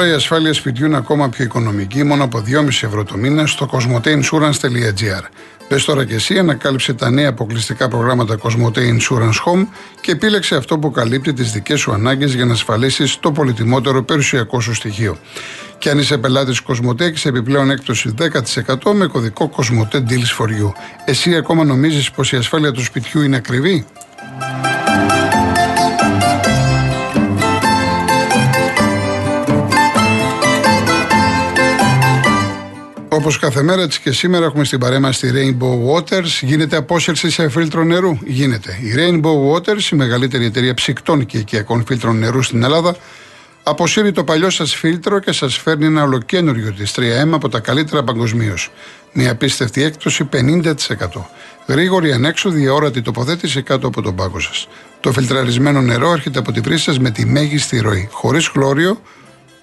Τώρα η ασφάλεια σπιτιού είναι ακόμα πιο οικονομική, μόνο από 2,5 ευρώ το μήνα στο cosmoteinsurance.gr. Πες τώρα και εσύ, ανακάλυψε τα νέα αποκλειστικά προγράμματα Cosmote Insurance Home και επίλεξε αυτό που καλύπτει τις δικές σου ανάγκες για να ασφαλίσεις το πολυτιμότερο περιουσιακό σου στοιχείο. Και αν είσαι πελάτης Cosmote, έχει επιπλέον έκπτωση 10% με κωδικό Cosmote Deals for You. Εσύ ακόμα νομίζεις πως η ασφάλεια του σπιτιού είναι ακριβή; Όπως κάθε μέρα, έτσι και σήμερα έχουμε στην παρέμα στη Rainbow Waters. Γίνεται απόσυρση σε φίλτρο νερού; Γίνεται. Η Rainbow Waters, η μεγαλύτερη εταιρεία ψυκτών και οικιακών φίλτρων νερού στην Ελλάδα, αποσύρει το παλιό σας φίλτρο και σας φέρνει ένα ολοκένουργιο της 3M από τα καλύτερα παγκοσμίως. Μια απίστευτη έκπτωση 50%. Γρήγορη, ανέξοδη, αόρατη τοποθέτηση κάτω από τον πάγκο σας. Το φιλτραρισμένο νερό έρχεται από τη βρύση σας με τη μέγιστη ροή, χωρίς χλώριο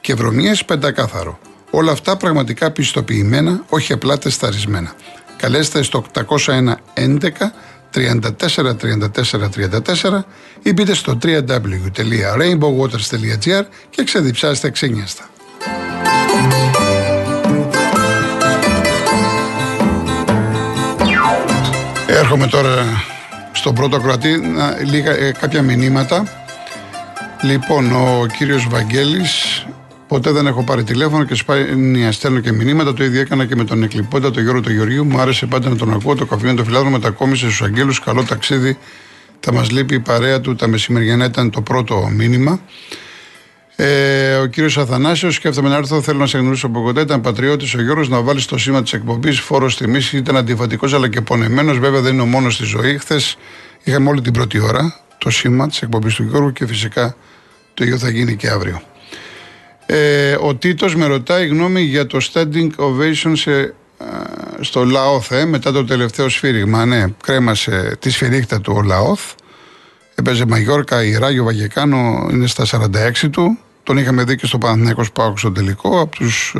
και βρωμιέ πεντακάθαρο. Όλα αυτά πραγματικά πιστοποιημένα, όχι απλά τεσταρισμένα. Καλέστε στο 801 11 34 34 34 ή μπείτε στο www.rainbowwaters.gr και ξεδιψάστε ξένιαστα. Έρχομαι τώρα στον πρώτο κροατή, λίγα, ε, κάποια μηνύματα. Λοιπόν, ο κύριος Βαγγέλης Ποτέ δεν έχω πάρει τηλέφωνο και σπάνια στέλνω και μηνύματα. Το ίδιο έκανα και με τον εκλειπώντα, τον Γιώργο του Γεωργίου. Μου άρεσε πάντα να τον ακούω. Το καφέ το φιλάδρο μετακόμισε στους Αγγέλους. Καλό ταξίδι. Θα μας λείπει η παρέα του. Τα μεσημεριανά ήταν το πρώτο μήνυμα. Ε, ο κύριος Αθανάσιος, σκέφτομαι να έρθω. Θέλω να σε γνωρίσω από κοντά. Ήταν πατριώτης ο Γιώργος να βάλεις το σήμα της εκπομπής. Φόρος τιμή. Ήταν αντιφατικός αλλά και πονεμένος. Βέβαια δεν είναι ο μόνος στη ζωή. Χθες είχαμε όλη την πρώτη ώρα το σήμα της εκπομπής του Γιώργου και φυσικά το ίδιο θα γίνει και αύριο. Ε, ο Τίτος με ρωτάει γνώμη για το standing ovation σε, στο Λαόθ ε, μετά το τελευταίο σφύριγμα. Ναι, κρέμασε τη σφυρίχτα του ο Λαόθ. Έπαιζε Μαγιόρκα, η Ράγιο Βαγεκάνο είναι στα 46 του. Τον είχαμε δει και στο Παναθηναϊκός Πάοκ στο τελικό, από τους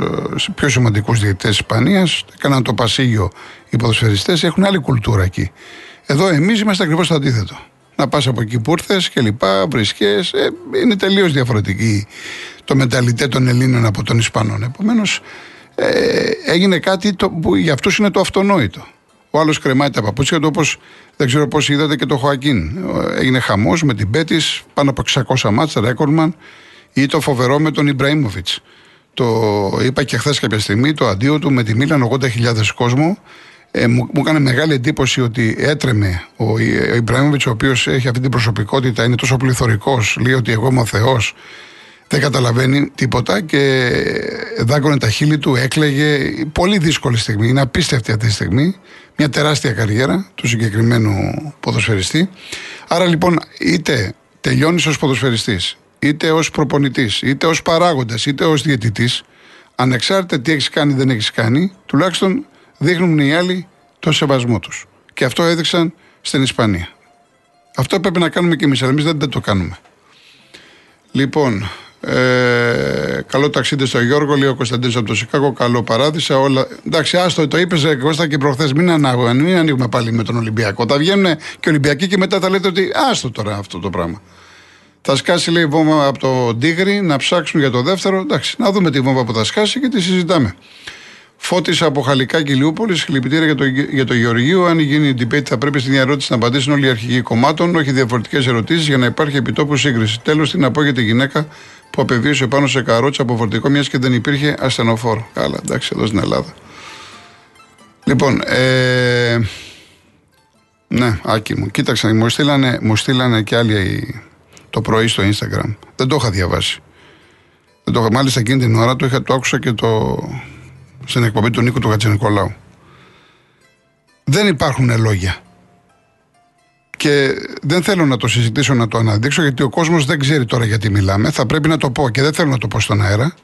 ε, πιο σημαντικούς διαιτητές Ισπανίας. Έκαναν το πασίγιο οι ποδοσφαιριστές, έχουν άλλη κουλτούρα εκεί. Εδώ εμείς είμαστε ακριβώς το αντίθετο. Να πας από εκεί που ήρθες και λοιπά, βρισκέ. Ε, είναι τελείως διαφορετική το μεταλλιτέ των Ελλήνων από των Ισπανών. Επομένως, ε, έγινε κάτι το, που για αυτούς είναι το αυτονόητο. Ο άλλος κρεμάει τα παπούτσια του, όπως δεν ξέρω πώς είδατε και το Χωακίν. Έγινε χαμός με την Πέτης, πάνω από 600 μάτσα, ρέκορμαν, ή το φοβερό με τον Ιμπραήμοβιτς. Το είπα και χθες κάποια στιγμή, το αντίο του με τη Μίλαν 80.000 κόσμο. Ε, μου, μου έκανε μεγάλη εντύπωση ότι έτρεμε ο, ο Ιμπραήμοβιτς, ο οποίος έχει αυτή την προσωπικότητα, είναι τόσο πληθωρικός, λέει ότι εγώ είμαι ο Θεός, δεν καταλαβαίνει τίποτα και δάκωνε τα χείλη του, έκλαιγε. Πολύ δύσκολη στιγμή. Είναι απίστευτη αυτή τη στιγμή. Μια τεράστια καριέρα του συγκεκριμένου ποδοσφαιριστή. Άρα λοιπόν, είτε τελειώνεις ως ποδοσφαιριστής, είτε ως προπονητής, είτε ως παράγοντας, είτε ως διαιτητής, ανεξάρτητα τι έχεις κάνει ή δεν έχεις κάνει, τουλάχιστον δείχνουν οι άλλοι το σεβασμό τους. Και αυτό έδειξαν στην Ισπανία. Αυτό πρέπει να κάνουμε και εμείς, αλλά εμείς δεν το κάνουμε. Λοιπόν, ε, καλό ταξίδι στο Γιώργο, λέει ο Κωνσταντίνος από το Σικάγο. Καλό παράδεισα. Όλα... Εντάξει, άστο, το είπες Κώστα και προχθές. Μην, ανάγω, μην ανοίγουμε πάλι με τον Ολυμπιακό. Θα βγαίνουν και Ολυμπιακοί και μετά θα λέτε ότι άστο τώρα αυτό το πράγμα. Θα σκάσει, λέει, βόμβα από το Ντίγρι, να ψάξουμε για το δεύτερο. Εντάξει, να δούμε τη βόμβα που θα σκάσει και τη συζητάμε. Φώτη από Χαλικά και Λιούπολης, συλληπιτήρια για το, για το Γεωργίου. Αν γίνει debate, θα πρέπει στην ερώτηση να απαντήσουν όλοι οι αρχηγοί κομμάτων, όχι διαφορετικές ερωτήσεις για να υπάρχει επιτόπου σύγκριση. Τέλος, την πω για τη γυναίκα που απεβίωσε πάνω σε καρότσα από φορτικό, μιας και δεν υπήρχε ασθενοφόρο. Καλά, εντάξει, εδώ στην Ελλάδα. Λοιπόν, ε, ναι, άκη μου, κοίταξε, μου στείλανε, μου στείλανε και άλλοι το πρωί στο Instagram. Δεν το είχα διαβάσει. Δεν το, μάλιστα εκείνη την ώρα το, είχα, το άκουσα και το, στην εκπομπή του Νίκου του Χατζηνικολάου. Δεν υπάρχουν λόγια. Και δεν θέλω να το συζητήσω, να το αναδείξω, γιατί ο κόσμος δεν ξέρει τώρα γιατί μιλάμε. Θα πρέπει να το πω και δεν θέλω να το πω στον αέρα.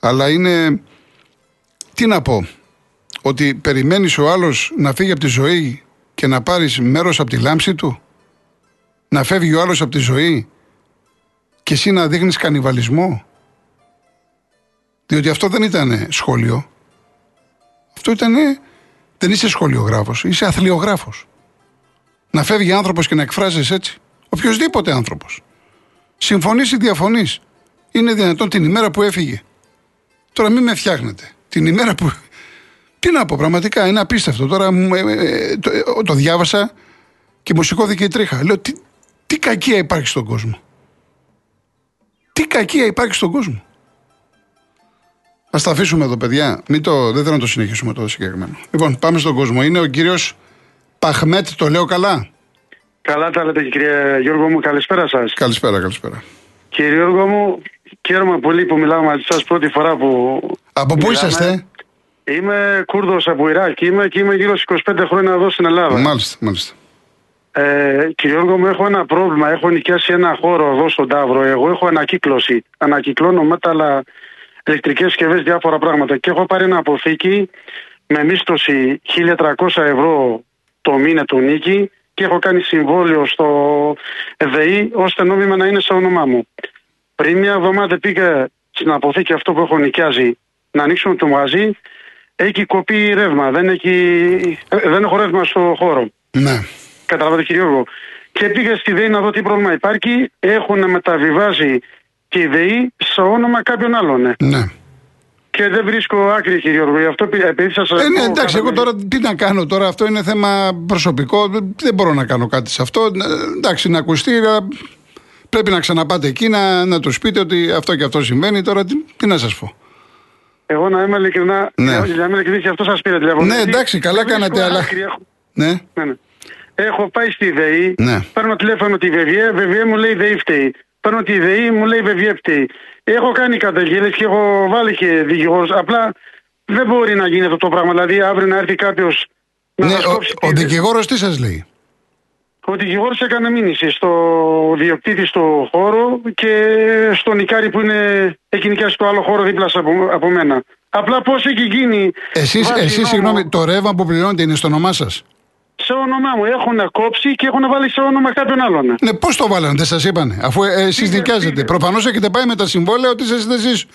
Αλλά είναι. Τι να πω. Ότι περιμένεις ο άλλος να φύγει από τη ζωή και να πάρεις μέρος από τη λάμψη του; Να φεύγει ο άλλος από τη ζωή και εσύ να δείχνεις κανιβαλισμό; Διότι αυτό δεν ήταν σχόλιο. Αυτό ήταν. Δεν είσαι σχολιογράφος, είσαι αθλιογράφος. Να φεύγει άνθρωπος και να εκφράζεις έτσι. Οποιοδήποτε άνθρωπος. Συμφωνείς ή διαφωνείς. Είναι δυνατόν την ημέρα που έφυγε. Τώρα μην με φτιάχνετε. Την ημέρα που. Τι να πω, πραγματικά είναι απίστευτο. Τώρα ε, ε, το, ε, το διάβασα και μου σηκώθηκε η τρίχα. Λέω, τι, τι κακία υπάρχει στον κόσμο. Τι κακία υπάρχει στον κόσμο. Α τα αφήσουμε εδώ, παιδιά. Μην το, δεν θέλω να το συνεχίσουμε το συγκεκριμένο. Λοιπόν, πάμε στον κόσμο. Είναι ο κύριος Παχμέτ, το λέω καλά; Καλά τα λέτε, κύριε Γιώργο μου. Καλησπέρα σας. Καλησπέρα, καλησπέρα. Κύριε Γιώργο μου, χαίρομαι πολύ που μιλάω μαζί σας πρώτη φορά που. Από πού είσαστε, Είμαι Κούρδος από Ιράκ. Είμαι και είμαι γύρω στις 25 χρόνια εδώ στην Ελλάδα. Μάλιστα, μάλιστα. Ε, κύριε Γιώργο μου, έχω ένα πρόβλημα. Έχω νοικιάσει ένα χώρο εδώ στον Ταύρο. Εγώ έχω ανακύκλωση. Ανακυκλώνω μέταλλα, ηλεκτρικές συσκευές, διάφορα πράγματα. Και έχω πάρει ένα αποθήκη με μίσθωση 1300 ευρώ το μήνα του νίκη και έχω κάνει συμβόλαιο στο ΕΔΕΗ ώστε νόμιμα να είναι στο όνομά μου. Πριν μια εβδομάδα πήγα στην αποθήκη αυτό που έχω νοικιάζει να ανοίξουμε το μαγαζί. Έχει κοπεί ρεύμα. Δεν, έχει, δεν έχω ρεύμα στο χώρο. Ναι. Καταλαβαίνετε κύριε Γιώργο. Και πήγα στη ΔΕΗ να δω τι πρόβλημα υπάρχει. Έχουν μεταβιβάσει τη ΔΕΗ στο όνομα κάποιον άλλον. Ναι. Και δεν βρίσκω άκρη, κύριε Γιώργο. Γι' αυτό επειδή σας. Ε, ναι, εντάξει, εγώ τώρα τι να κάνω τώρα. Αυτό είναι θέμα προσωπικό. Δεν μπορώ να κάνω κάτι σε αυτό. Ε, εντάξει, να ακουστεί. Πρέπει να ξαναπάτε εκεί να, να τους πείτε ότι αυτό και αυτό συμβαίνει. Τώρα τι, τι να σας πω. Εγώ να είμαι ειλικρινά. Ναι. Για να είμαι ειλικρινής, και αυτό σας πήρε τηλέφωνο. Ναι, Γιατί εντάξει, καλά δεν βρίσκω κάνατε, αλλά- άκρη, έχω- Ναι. Ναι, ναι. Έχω πάει στη ΔΕΗ, Ναι. παίρνω τηλέφωνο τη ΒΕΒΙΕ, ΒΕΒΙΕ μου λέει ΔΕΗ φταίει. Παίρνω τη ΔΕΗ, μου λέει ΒΕΒΙΕ φταίει. Έχω κάνει καταγγελίες και έχω βάλει και δικηγόρο. Απλά δεν μπορεί να γίνει αυτό το πράγμα. Δηλαδή, αύριο να έρθει κάποιος. ναι ο, ο δικηγόρος τι σας λέει; Ο δικηγόρος έκανε μήνυση στο διοκτήτη στο χώρο και στο νικάρι που είναι, έχει νοικιάσει το άλλο χώρο δίπλα σε από, από μένα. Απλά πώς έχει γίνει. Εσεί, βάσει εσείς, νόμου, συγγνώμη, το ρεύμα που πληρώνετε είναι στο όνομά σας; Σε όνομά μου έχουν κόψει και έχουν βάλει σε όνομα κάποιον άλλον. Ναι, πώς το βάλανε, δεν σας είπανε. Αφού ε, εσείς Πήγε, νοικιάζετε. πήγε. Προφανώς έχετε πάει με τα συμβόλαια ότι είστε εσείς.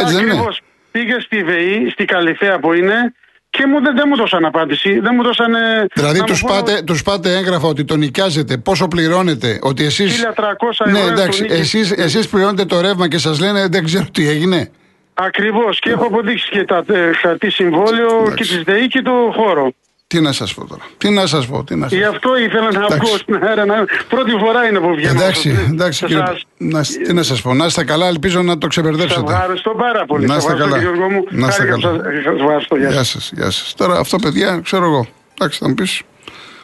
Έτσι δεν είναι; Ακριβώς. Πήγε στη ΒΕΗ, στη Καλυθέα που είναι και μου, δεν, δεν μου δώσαν απάντηση. Δεν μου δώσαν. Δηλαδή να τους μου πούνε πάτε, τους πάτε έγγραφα ότι το νοικιάζετε, πόσο πληρώνετε, ότι εσεί. 1300 Ναι, ευρώ εντάξει, το νίκη. εσείς, εσείς πληρώνετε το ρεύμα και σας λένε δεν ξέρω τι έγινε. Ακριβώς. Και έχω αποδείξει και τα ε, χαρτί συμβόλαιο Εντάξει. και τη ΔΕΗ και το χώρο. Τι να σας πω τώρα. Τι να σας πω, τι να σας Γι' πω. αυτό ήθελα να Εντάξει. βγω στην αέρα. Να... Πρώτη φορά είναι που βγαίνω. Εντάξει, σε- εντάξει σε κύριε, εσάς. να, τι να σας πω. Να είστε καλά, ελπίζω να το Σε ξεπερδέψετε. ευχαριστώ πάρα πολύ. Να Σε είστε ευχαριστώ, καλά. Γιώργο μου. Να είστε Χάρηκα καλά. που σας- σας ευχαριστώ. Γεια σας. Γεια σας, γεια σας. Τώρα αυτό παιδιά, ξέρω εγώ. Εντάξει, θα μου πεις.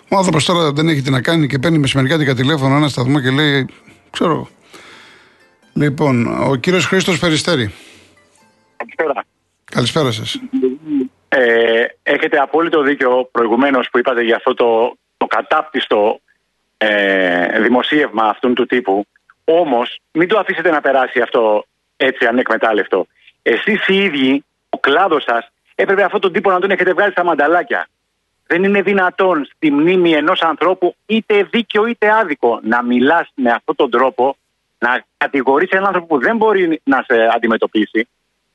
Ο άνθρωπος τώρα δεν έχει τι να κάνει και παίρνει μεσημεριάτικα τηλέφωνο ένα σταθμό και λέει, ξέρω εγώ. Λοιπόν, ο κύριος Χρήστος Περιστέρη. Καλησπέρα. Καλησπέρα σας. Ε, έχετε απόλυτο δίκιο προηγουμένως που είπατε για αυτό το, το κατάπτυστο ε, δημοσίευμα αυτού του τύπου. Όμως μην το αφήσετε να περάσει αυτό έτσι ανεκμετάλλευτο. Εσείς οι ίδιοι, ο κλάδος σας, έπρεπε αυτόν τον τύπο να τον έχετε βγάλει στα μανταλάκια. Δεν είναι δυνατόν στη μνήμη ενός ανθρώπου είτε δίκαιο είτε άδικο να μιλάς με αυτόν τον τρόπο να κατηγορείς έναν άνθρωπο που δεν μπορεί να σε αντιμετωπίσει.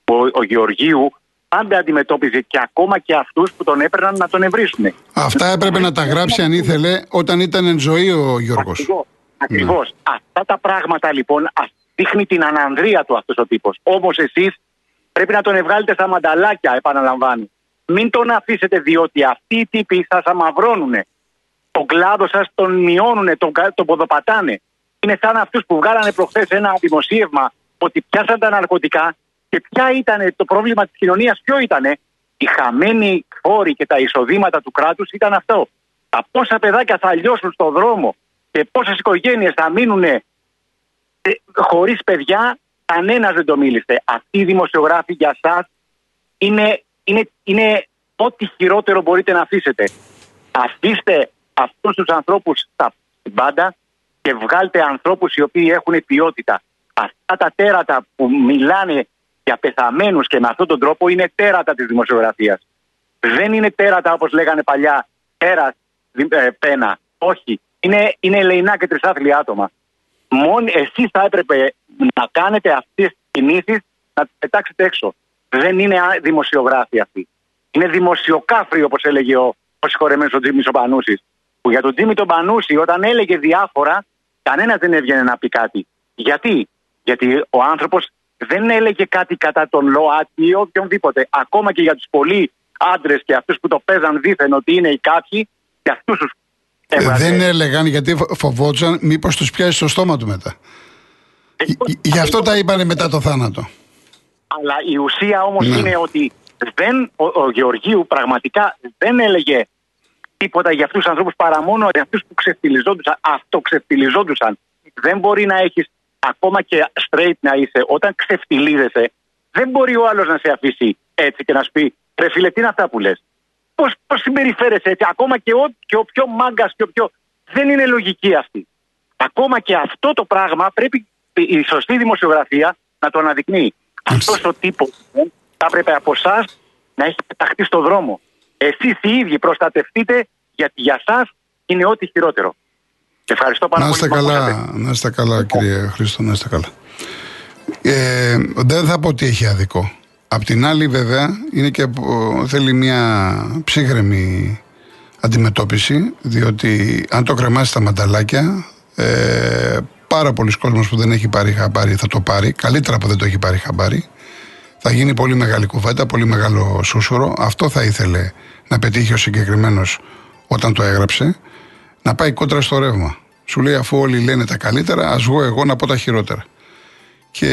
Ο, ο Γεωργίου πάντα αντιμετώπιζε και ακόμα και αυτούς που τον έπαιρναν να τον ευρύσουν. Αυτά έπρεπε να τα γράψει αν ήθελε όταν ήταν εν ζωή ο Γιώργος. Ακριβώς. Ακριβώς. Αυτά τα πράγματα λοιπόν ας δείχνει την ανανδρεία του αυτός ο τύπος. Όμως εσείς πρέπει να τον βγάλετε στα μανταλάκια, επαναλαμβάνω. Μην τον αφήσετε διότι αυτοί οι τύποι σας αμαυρώνουν. Τον κλάδο σας τον μειώνουν, τον, κα- τον ποδοπατάνε. Είναι σαν αυτούς που βγάλανε προχθές ένα δημοσίευμα ότι πιάσαν τα ναρκωτικά και ποια ήταν το πρόβλημα της κοινωνίας, ποιο ήτανε; Οι χαμένοι φόροι και τα εισοδήματα του κράτους ήταν αυτό. Τα πόσα παιδάκια θα λιώσουν στον δρόμο και πόσες οικογένειες θα μείνουν ε, χωρίς παιδιά, κανένας δεν το μίλησε. Αυτοί οι δημοσιογράφοι για σας είναι, είναι, είναι ό,τι χειρότερο μπορείτε να αφήσετε. Αφήστε αυτούς τους ανθρώπους στα μπάντα και βγάλτε ανθρώπους οι οποίοι έχουν ποιότητα. Αυτά τα τέρατα που μιλάνε για πεθαμένους και με αυτόν τον τρόπο είναι τέρατα της δημοσιογραφίας. Δεν είναι τέρατα όπως λέγανε παλιά, τέρας, δι- ε, πένα. Όχι. Είναι, είναι ελεηνά και τρισάθλια άτομα. Μόνοι εσείς θα έπρεπε να κάνετε αυτές τις κινήσεις να τις πετάξετε έξω. Δεν είναι α- δημοσιογράφοι αυτοί. Είναι δημοσιοκάφροι όπως έλεγε ο, ο συγχωρεμένος ο Τζίμις ο Πανούσης. Που για τον Τζίμι τον Πανούση όταν έλεγε διάφορα κανένας δεν έβγαινε να πει κάτι. Γιατί, Γιατί ο άνθρωπος δεν έλεγε κάτι κατά τον ΛΟΑΤ ή οποιονδήποτε. Ακόμα και για τους πολλοί άντρες και αυτούς που το παίζαν δίθεν ότι είναι οι κάποιοι, και αυτούς τους. δεν έλεγαν γιατί φοβόντουσαν μήπως τους πιάσει στο στόμα του μετά. Ε, γι' αυτό τα είπανε μετά το θάνατο. Αλλά η ουσία όμως ναι. είναι ότι δεν, ο, ο Γεωργίου πραγματικά δεν έλεγε τίποτα για αυτούς τους ανθρώπους παρά μόνο για αυτούς που ξεφτυλιζόντουσαν, αυτοξεφτυλιζόντουσαν. Δεν μπορεί να έχεις ακόμα και straight να είσαι, όταν ξεφτυλίζεσαι, δεν μπορεί ο άλλος να σε αφήσει έτσι και να σου πει Ρε φίλε, τι είναι αυτά που λες; Πώς συμπεριφέρεσαι έτσι, ακόμα και ο, και ο πιο μάγκας και ο πιο. Δεν είναι λογική αυτή. Ακόμα και αυτό το πράγμα πρέπει η σωστή δημοσιογραφία να το αναδεικνύει. Αυτός ο τύπος θα έπρεπε από εσάς να έχει πεταχτεί στο δρόμο. Εσείς οι ίδιοι προστατευτείτε γιατί για εσά είναι ό,τι χειρότερο. Ευχαριστώ πάρα να είστε πολύ. Καλά, να είστε καλά, κύριε Χρήστο, να είστε καλά. Ε, δεν θα πω ότι έχει αδικό. Απ' την άλλη, βέβαια, είναι και θέλει μια ψύχρεμη αντιμετώπιση, διότι αν το κρεμάσει τα μανταλάκια, ε, πάρα πολλοί κόσμος που δεν έχει πάρει χαμπάρι θα το πάρει, καλύτερα που δεν το έχει πάρει χαμπάρι. Θα γίνει πολύ μεγάλη κουβέντα, πολύ μεγάλο σούσουρο. Αυτό θα ήθελε να πετύχει ο συγκεκριμένος όταν το έγραψε. Να πάει κόντρα στο ρεύμα. Σου λέει αφού όλοι λένε τα καλύτερα, ας βγω εγώ να πω τα χειρότερα. Και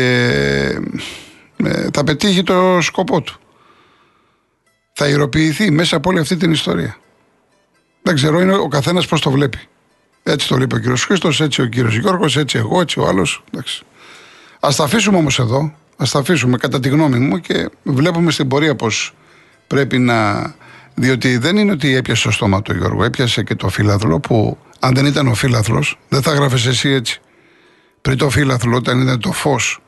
ε, θα πετύχει το σκοπό του. Θα ηρωποιηθεί μέσα από όλη αυτή την ιστορία. Δεν ξέρω, είναι ο καθένας πώς το βλέπει. Έτσι το είπε ο κύριος Χρήστος, έτσι ο κύριος Γιώργος, έτσι εγώ, έτσι ο άλλος. Α τα αφήσουμε όμως εδώ, ας τα αφήσουμε κατά τη γνώμη μου και βλέπουμε στην πορεία πώς πρέπει να. Διότι δεν είναι ότι έπιασε το στόμα του Γιώργο, έπιασε και το φύλαθλο που αν δεν ήταν ο φύλαθλο, δεν θα γράφει εσύ έτσι. Πριν το φύλαθλο, όταν ήταν το φως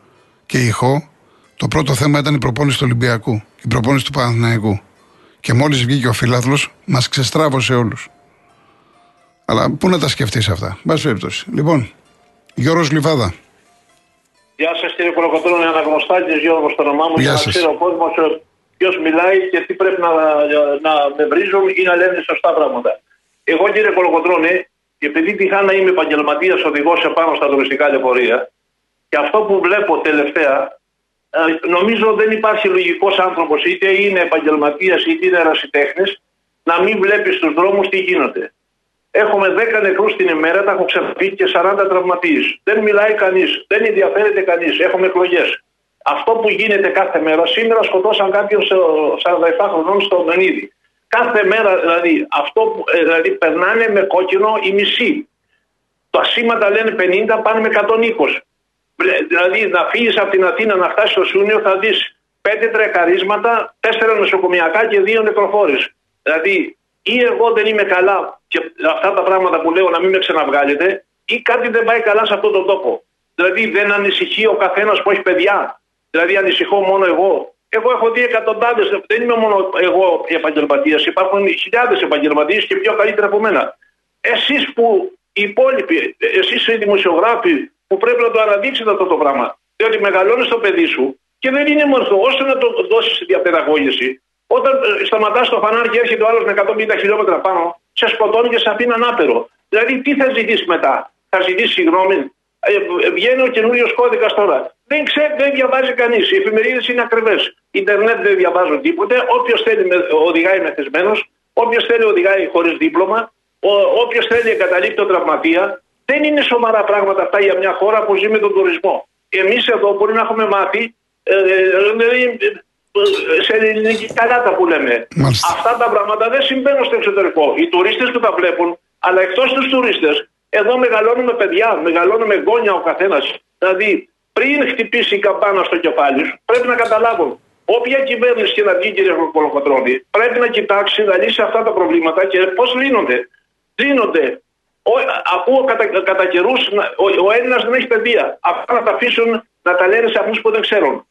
και ηχό, το πρώτο θέμα ήταν η προπόνηση του Ολυμπιακού, η προπόνηση του Παναθηναϊκού. Και μόλις βγήκε ο φίλαθλο, μας ξεστράβωσε όλους. Αλλά πού να τα σκεφτείς αυτά. Μπα περιπτώσει. Λοιπόν, Γιώργος Λιβάδα. Γεια σας κύριε Κολοκοτρόνη, αναγνωστάτη Γιώργος στο όνομά μου. Γεια για να ξέρει ο κόσμος ε, ποιος μιλάει και τι πρέπει να, να με βρίζουν ή να λένε σωστά πράγματα. Εγώ κύριε Κολοκοτρόνη, επειδή τυχά να είμαι επαγγελματίας οδηγός επάνω στα τουριστικά λεωφορεία και αυτό που βλέπω τελευταία ε, νομίζω δεν υπάρχει λογικός άνθρωπος, είτε είναι επαγγελματίας είτε είναι ερασιτέχνης, να μην βλέπει στους δρόμους τι γίνονται. Έχουμε 10 νεκρούς την ημέρα, τα έχω ξεφύγει και 40 τραυματίες. Δεν μιλάει κανείς, δεν ενδιαφέρεται κανείς. Έχουμε εκλογές. Αυτό που γίνεται κάθε μέρα, σήμερα σκοτώσαν κάποιον 47 χρονών στο Μενίδη. Κάθε μέρα δηλαδή, αυτό που, ε, δηλαδή περνάνε με κόκκινο η μισή. Τα σήματα λένε 50, πάνε με 120. Δηλαδή να φύγεις από την Αθήνα να φτάσεις στο Σούνιο θα δεις πέντε τρεκαρίσματα, τέσσερα νοσοκομιακά και δύο νεκροφόρες. Δηλαδή ή εγώ δεν είμαι καλά και αυτά τα πράγματα που λέω να μην με ξαναβγάλετε ή κάτι δεν πάει καλά σε αυτόν τον τόπο. Δηλαδή δεν ανησυχεί ο καθένας που έχει παιδιά. Δηλαδή ανησυχώ μόνο εγώ. Εγώ έχω δει εκατοντάδες, δεν είμαι μόνο εγώ επαγγελματίας, υπάρχουν χιλιάδες επαγγελματίες και πιο καλύτερα από μένα. Εσείς που οι υπόλοιποι, εσείς οι δημοσιογράφοι που πρέπει να το αναδείξετε αυτό το πράγμα. Διότι μεγαλώνεις το παιδί σου και δεν είναι μορφό. Όσο να το δώσεις διαπαιδαγώγηση, όταν ε, σταματάς το φανάρι και έρχεται ο άλλος με 150 χιλιόμετρα πάνω, σε σκοτώνει και σε αφήνει ανάπερο. Δηλαδή, τι θα ζητήσεις μετά, θα ζητήσεις συγγνώμη; Ε, ε, βγαίνει ο καινούριος κώδικας τώρα. Δεν ξέρει, δεν διαβάζει κανείς. Οι εφημερίδες είναι ακριβές. Ιντερνετ δεν διαβάζουν τίποτε. Όποιος θέλει οδηγάει μεθυσμένος. Όποιος θέλει οδηγάει χωρίς δίπλωμα. Όποιος θέλει εγκαταλείπει το τραυματία. Δεν είναι σοβαρά πράγματα αυτά για μια χώρα που ζει με τον τουρισμό. Εμείς εδώ μπορεί να έχουμε μάθει ε, ε, ε, σε ελληνική καλάτα που λέμε. Αυτά τα πράγματα δεν συμβαίνουν στο εξωτερικό. Οι τουρίστες που τα βλέπουν, αλλά εκτός τους τουρίστες, εδώ μεγαλώνουμε παιδιά, μεγαλώνουμε γόνια ο καθένας. Δηλαδή, πριν χτυπήσει η καμπάνα στο κεφάλι σου, πρέπει να καταλάβουν. Όποια κυβέρνηση και να βγει, κύριε Κολοκοτρόνη, πρέπει να κοιτάξει να λύσει αυτά τα προβλήματα και πώς λύνονται. Λύνονται ακούω κατά, κατά καιρούς ο, ο Έλληνας δεν έχει παιδεία. Αυτά να τα αφήσουν να τα λένε σε αυτούς που δεν ξέρουν.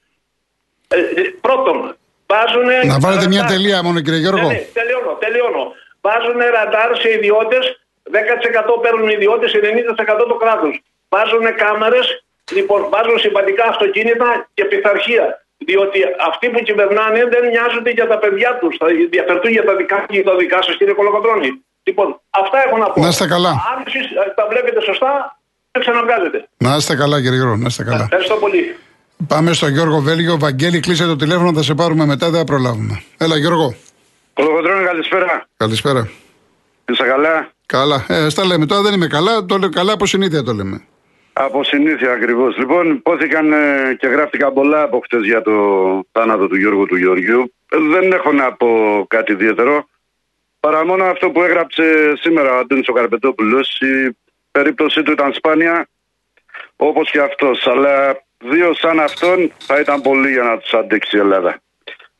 Ε, ε πρώτον, βάζουν. Να βάλετε μια τελεία μόνο, κύριε Γιώργο. Ναι, ναι, τελειώνω, τελειώνω. Βάζουν ραντάρ σε ιδιώτες, 10% παίρνουν ιδιώτες, 90% το κράτος. Βάζουν κάμερες, λοιπόν, βάζουν συμπαντικά αυτοκίνητα και πειθαρχία. Διότι αυτοί που κυβερνάνε δεν νοιάζονται για τα παιδιά τους. Θα ενδιαφερθούν για τα δικά, για τα δικά σας, κύριε Κολοκοτρόνη. Λοιπόν, αυτά έχω να πω. Να είστε καλά. Αν εσείς τα βλέπετε σωστά, δεν ξαναβγάζετε. Να είστε καλά, κύριε Γιώργο. Να είστε καλά. Ευχαριστώ πολύ. Πάμε στο Γιώργο Βέλγιο. Βαγγέλη, κλείσε το τηλέφωνο, θα σε πάρουμε μετά, δεν θα προλάβουμε. Έλα, Γιώργο. Κολοκοτρώνη, καλησπέρα. Καλησπέρα. Είσαι καλά; Καλά. Ε, στα λέμε. Τώρα δεν είμαι καλά. Το λέω καλά από συνήθεια το λέμε. Από συνήθεια ακριβώς. Λοιπόν, υπόθηκαν ε, και γράφτηκαν πολλά από χτες για το θάνατο του Γιώργου του Γεωργιού. Ε, δεν έχω να πω κάτι ιδιαίτερο. Παρά μόνο αυτό που έγραψε σήμερα ο Αντώνης ο Καρπετόπουλος. Η περίπτωσή του ήταν σπάνια, όπως και αυτός. Αλλά δύο σαν αυτόν θα ήταν πολύ για να τους αντέξει η Ελλάδα.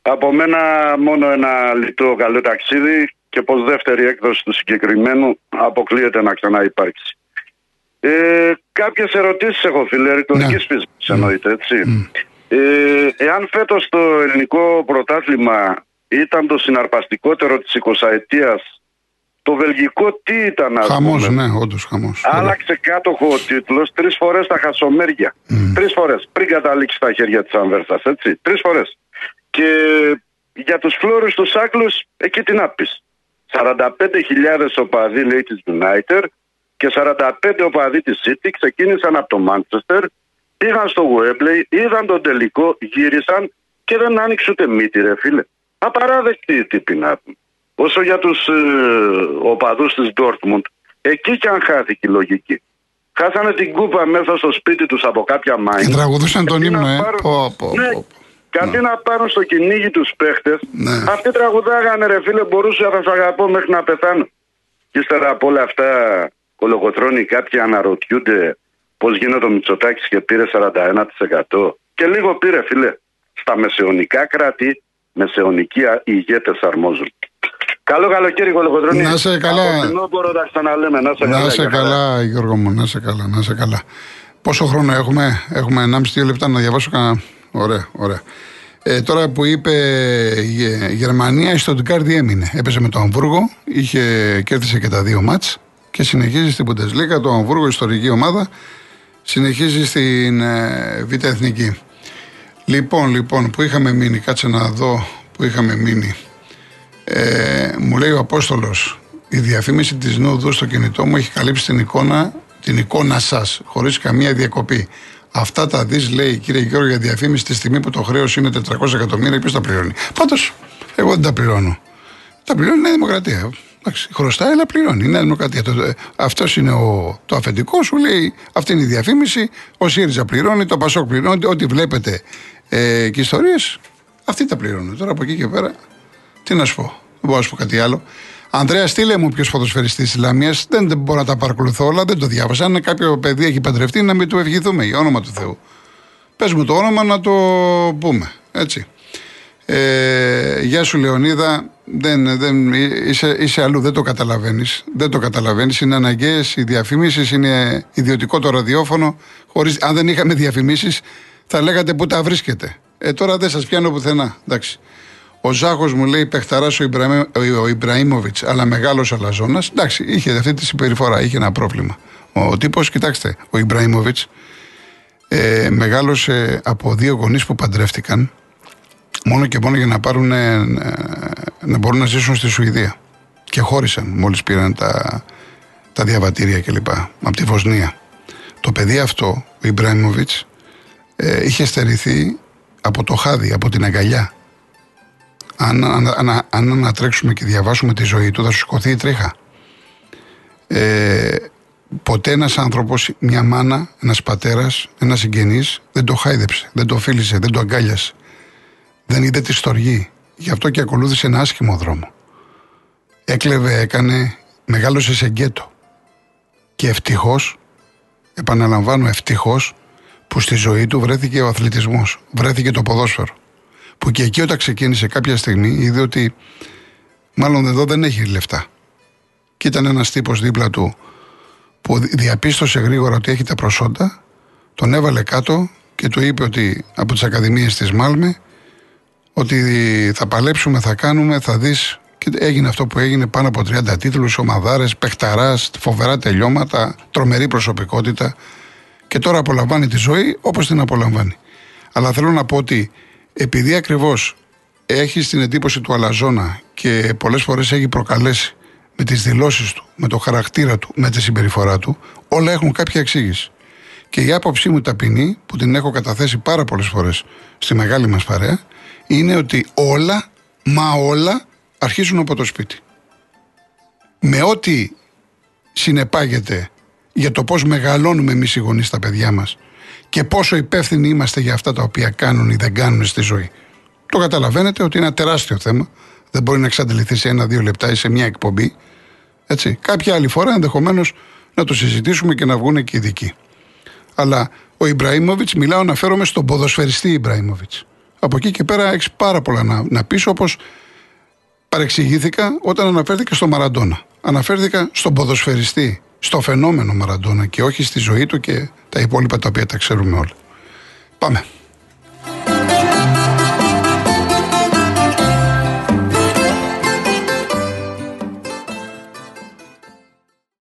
Από μένα μόνο ένα λιτό καλό ταξίδι και πως δεύτερη έκδοση του συγκεκριμένου αποκλείεται να ξαναυπάρξει. Ε, Κάποιες ερωτήσεις έχω, φίλε, ρητορικής ναι. φύση εννοείται, έτσι. Ε, εάν φέτος το ελληνικό πρωτάθλημα ήταν το συναρπαστικότερο της 20 ετία, το βελγικό τι ήταν, ας Χαμός, ναι, όντως χαμός. Άλλαξε κάτοχο ο τίτλος τρεις φορές τα χασομέρια. Mm. Τρεις φορές πριν καταλήξει στα χέρια της Ανβέρσας, έτσι. Τρεις φορές. Και για τους φλόρους τους άκλου, εκεί τι να πει. 45.000 οπαδοί λέει της United και 45 οπαδοί της City ξεκίνησαν από το Μάντσεστερ, πήγαν στο Wembley, είδαν τον τελικό, γύρισαν και δεν άνοιξε ούτε μύτη, ρε φίλε. Απαράδεκτη τύπη να Όσο για τους ε, οπαδούς της Dortmund, εκεί και αν χάθηκε η λογική. Χάσανε την κούπα μέσα στο σπίτι τους από κάποια μάχη. Και τραγουδούσαν τον ύμνο, ε. Πω, πω, ναι, Κατί να πάρουν στο κυνήγι τους παίχτες, ναι. αυτοί τραγουδάγανε ρε φίλε, μπορούσα να σα αγαπώ μέχρι να πεθάνω. Και ύστερα από όλα αυτά κολογοτρώνει κάποιοι αναρωτιούνται πώς γίνεται ο Μητσοτάκης και πήρε 41%. Και λίγο πήρε, φίλε. Στα μεσαιωνικά κράτη, μεσαιωνικοί ηγέτες αρμόζουν. Καλό καλοκαίρι, Κολογοτρώνη. Να σε καλά. τα ξαναλέμε. Να σε, να σε καλά, Γιώργο μου, να σε καλά, να σε καλά. Πόσο χρόνο έχουμε, έχουμε 1,5-2 λεπτά να διαβάσω κανένα. Ωραία, ωραία. Ε, τώρα που είπε η Γερμανία, η Στοντικάρδη έμεινε. Έπεσε με το Αμβούργο, είχε, κέρδισε και τα δύο μάτς και συνεχίζει στην Πουντεσλίκα. Το Αμβούργο, ιστορική ομάδα, συνεχίζει στην ε, Β' Εθνική. Λοιπόν, λοιπόν, που είχαμε μείνει, κάτσε να δω που είχαμε μείνει. Ε, μου λέει ο Απόστολος, η διαφήμιση της Νούδου στο κινητό μου έχει καλύψει την εικόνα, την εικόνα σας, χωρίς καμία διακοπή. Αυτά τα δεις, λέει κύριε Γιώργο, για διαφήμιση τη στιγμή που το χρέος είναι 400 εκατομμύρια, ποιος τα πληρώνει; Πάντως, εγώ δεν τα πληρώνω. Τα πληρώνει η Δημοκρατία. Εντάξει, χρωστάει, αλλά πληρώνει. Είναι δημοκρατία. Ε, Αυτός είναι ο, το αφεντικό σου, λέει. Αυτή είναι η διαφήμιση. Ο ΣΥΡΙΖΑ πληρώνει, το ΠΑΣΟΚ πληρώνει. Ό,τι βλέπετε ε, και ιστορίες, αυτοί τα πληρώνουν. Τώρα από εκεί και πέρα, τι να σου πω. Δεν μπορώ να σου πω κάτι άλλο. Ανδρέας, στείλε μου ποιο ποδοσφαιριστής της Λαμίας. Δεν, δεν μπορώ να τα παρακολουθώ όλα, δεν το διάβασα. Αν κάποιο παιδί έχει παντρευτεί, να μην του ευχηθούμε για όνομα του Θεού. Πες μου το όνομα να το πούμε. Έτσι. Ε, γεια σου Λεωνίδα, δεν, δεν, είσαι, είσαι αλλού, δεν το καταλαβαίνεις. Δεν το καταλαβαίνεις. Είναι αναγκαίες οι διαφημίσεις, είναι ιδιωτικό το ραδιόφωνο. Χωρίς, αν δεν είχαμε διαφημίσεις, θα λέγατε πού τα βρίσκετε. Ε, τώρα δεν σας πιάνω πουθενά. Εντάξει. Ο Ζάχος μου λέει παιχταρά ο, Ιμπραήμ, ο Ιμπραήμοβιτς, αλλά μεγάλος αλαζόνας. Εντάξει, είχε αυτή τη συμπεριφορά, είχε ένα πρόβλημα. Ο τύπος, κοιτάξτε, ο Ιμπραήμοβιτς ε, μεγάλωσε από δύο γονείς που παντρεύτηκαν μόνο και μόνο για να πάρουν ε, να μπορούν να ζήσουν στη Σουηδία. Και χώρισαν μόλις πήραν τα, τα διαβατήρια κλπ. Από τη Βοσνία. Το παιδί αυτό, ο Ιμπραήμοβιτ, ε, είχε στερηθεί από το χάδι, από την αγκαλιά. Αν, αν, αν, αν ανατρέξουμε και διαβάσουμε τη ζωή του, θα σου σηκωθεί η τρίχα. Ε, ποτέ ένας άνθρωπος, μια μάνα, ένας πατέρας, ένας συγγενή δεν το χάιδεψε, δεν το φίλησε, δεν το αγκάλιασε. Δεν είδε τη στοργή. Γι' αυτό και ακολούθησε ένα άσχημο δρόμο. Έκλεβε, έκανε, μεγάλωσε σε γκέτο. Και ευτυχώς, επαναλαμβάνω ευτυχώς, που στη ζωή του βρέθηκε ο αθλητισμός, βρέθηκε το ποδόσφαιρο. Που και εκεί όταν ξεκίνησε κάποια στιγμή είδε ότι μάλλον εδώ δεν έχει λεφτά. Και ήταν ένας τύπος δίπλα του που διαπίστωσε γρήγορα ότι έχει τα προσόντα, τον έβαλε κάτω και του είπε ότι από τις ακαδημίες της Μάλμε ότι θα παλέψουμε, θα κάνουμε, θα δεις και έγινε αυτό που έγινε πάνω από 30 τίτλους, ομαδάρες, παιχταράς, φοβερά τελειώματα, τρομερή προσωπικότητα και τώρα απολαμβάνει τη ζωή όπως την απολαμβάνει. Αλλά θέλω να πω ότι επειδή ακριβώς έχεις την εντύπωση του αλαζόνα και πολλές φορές έχει προκαλέσει με τις δηλώσεις του, με το χαρακτήρα του, με τη συμπεριφορά του, όλα έχουν κάποια εξήγηση. Και η άποψή μου ταπεινή, που την έχω καταθέσει πάρα πολλές φορές στη μεγάλη μας παρέα, είναι ότι όλα, μα όλα, αρχίζουν από το σπίτι. Με ό,τι συνεπάγεται για το πώς μεγαλώνουμε εμείς οι γονείς τα παιδιά μας και πόσο υπεύθυνοι είμαστε για αυτά τα οποία κάνουν ή δεν κάνουν στη ζωή. Το καταλαβαίνετε ότι είναι ένα τεράστιο θέμα. Δεν μπορεί να εξαντληθεί σε ένα-δύο λεπτά ή σε μια εκπομπή. Έτσι. Κάποια άλλη φορά ενδεχομένως να το συζητήσουμε και να βγουν και ειδικοί. Αλλά ο Ιμπραήμοβιτς, μιλάω, αναφέρομαι στον ποδοσφαιριστή Ιμπραήμοβιτς. Από εκεί και πέρα έχεις πάρα πολλά να, να πεις, όπως παρεξηγήθηκα όταν αναφέρθηκα στο Μαραντόνα. Αναφέρθηκα στον ποδοσφαιριστή, στο φαινόμενο Μαραντόνα και όχι στη ζωή του και τα υπόλοιπα τα οποία τα ξέρουμε όλοι. Πάμε.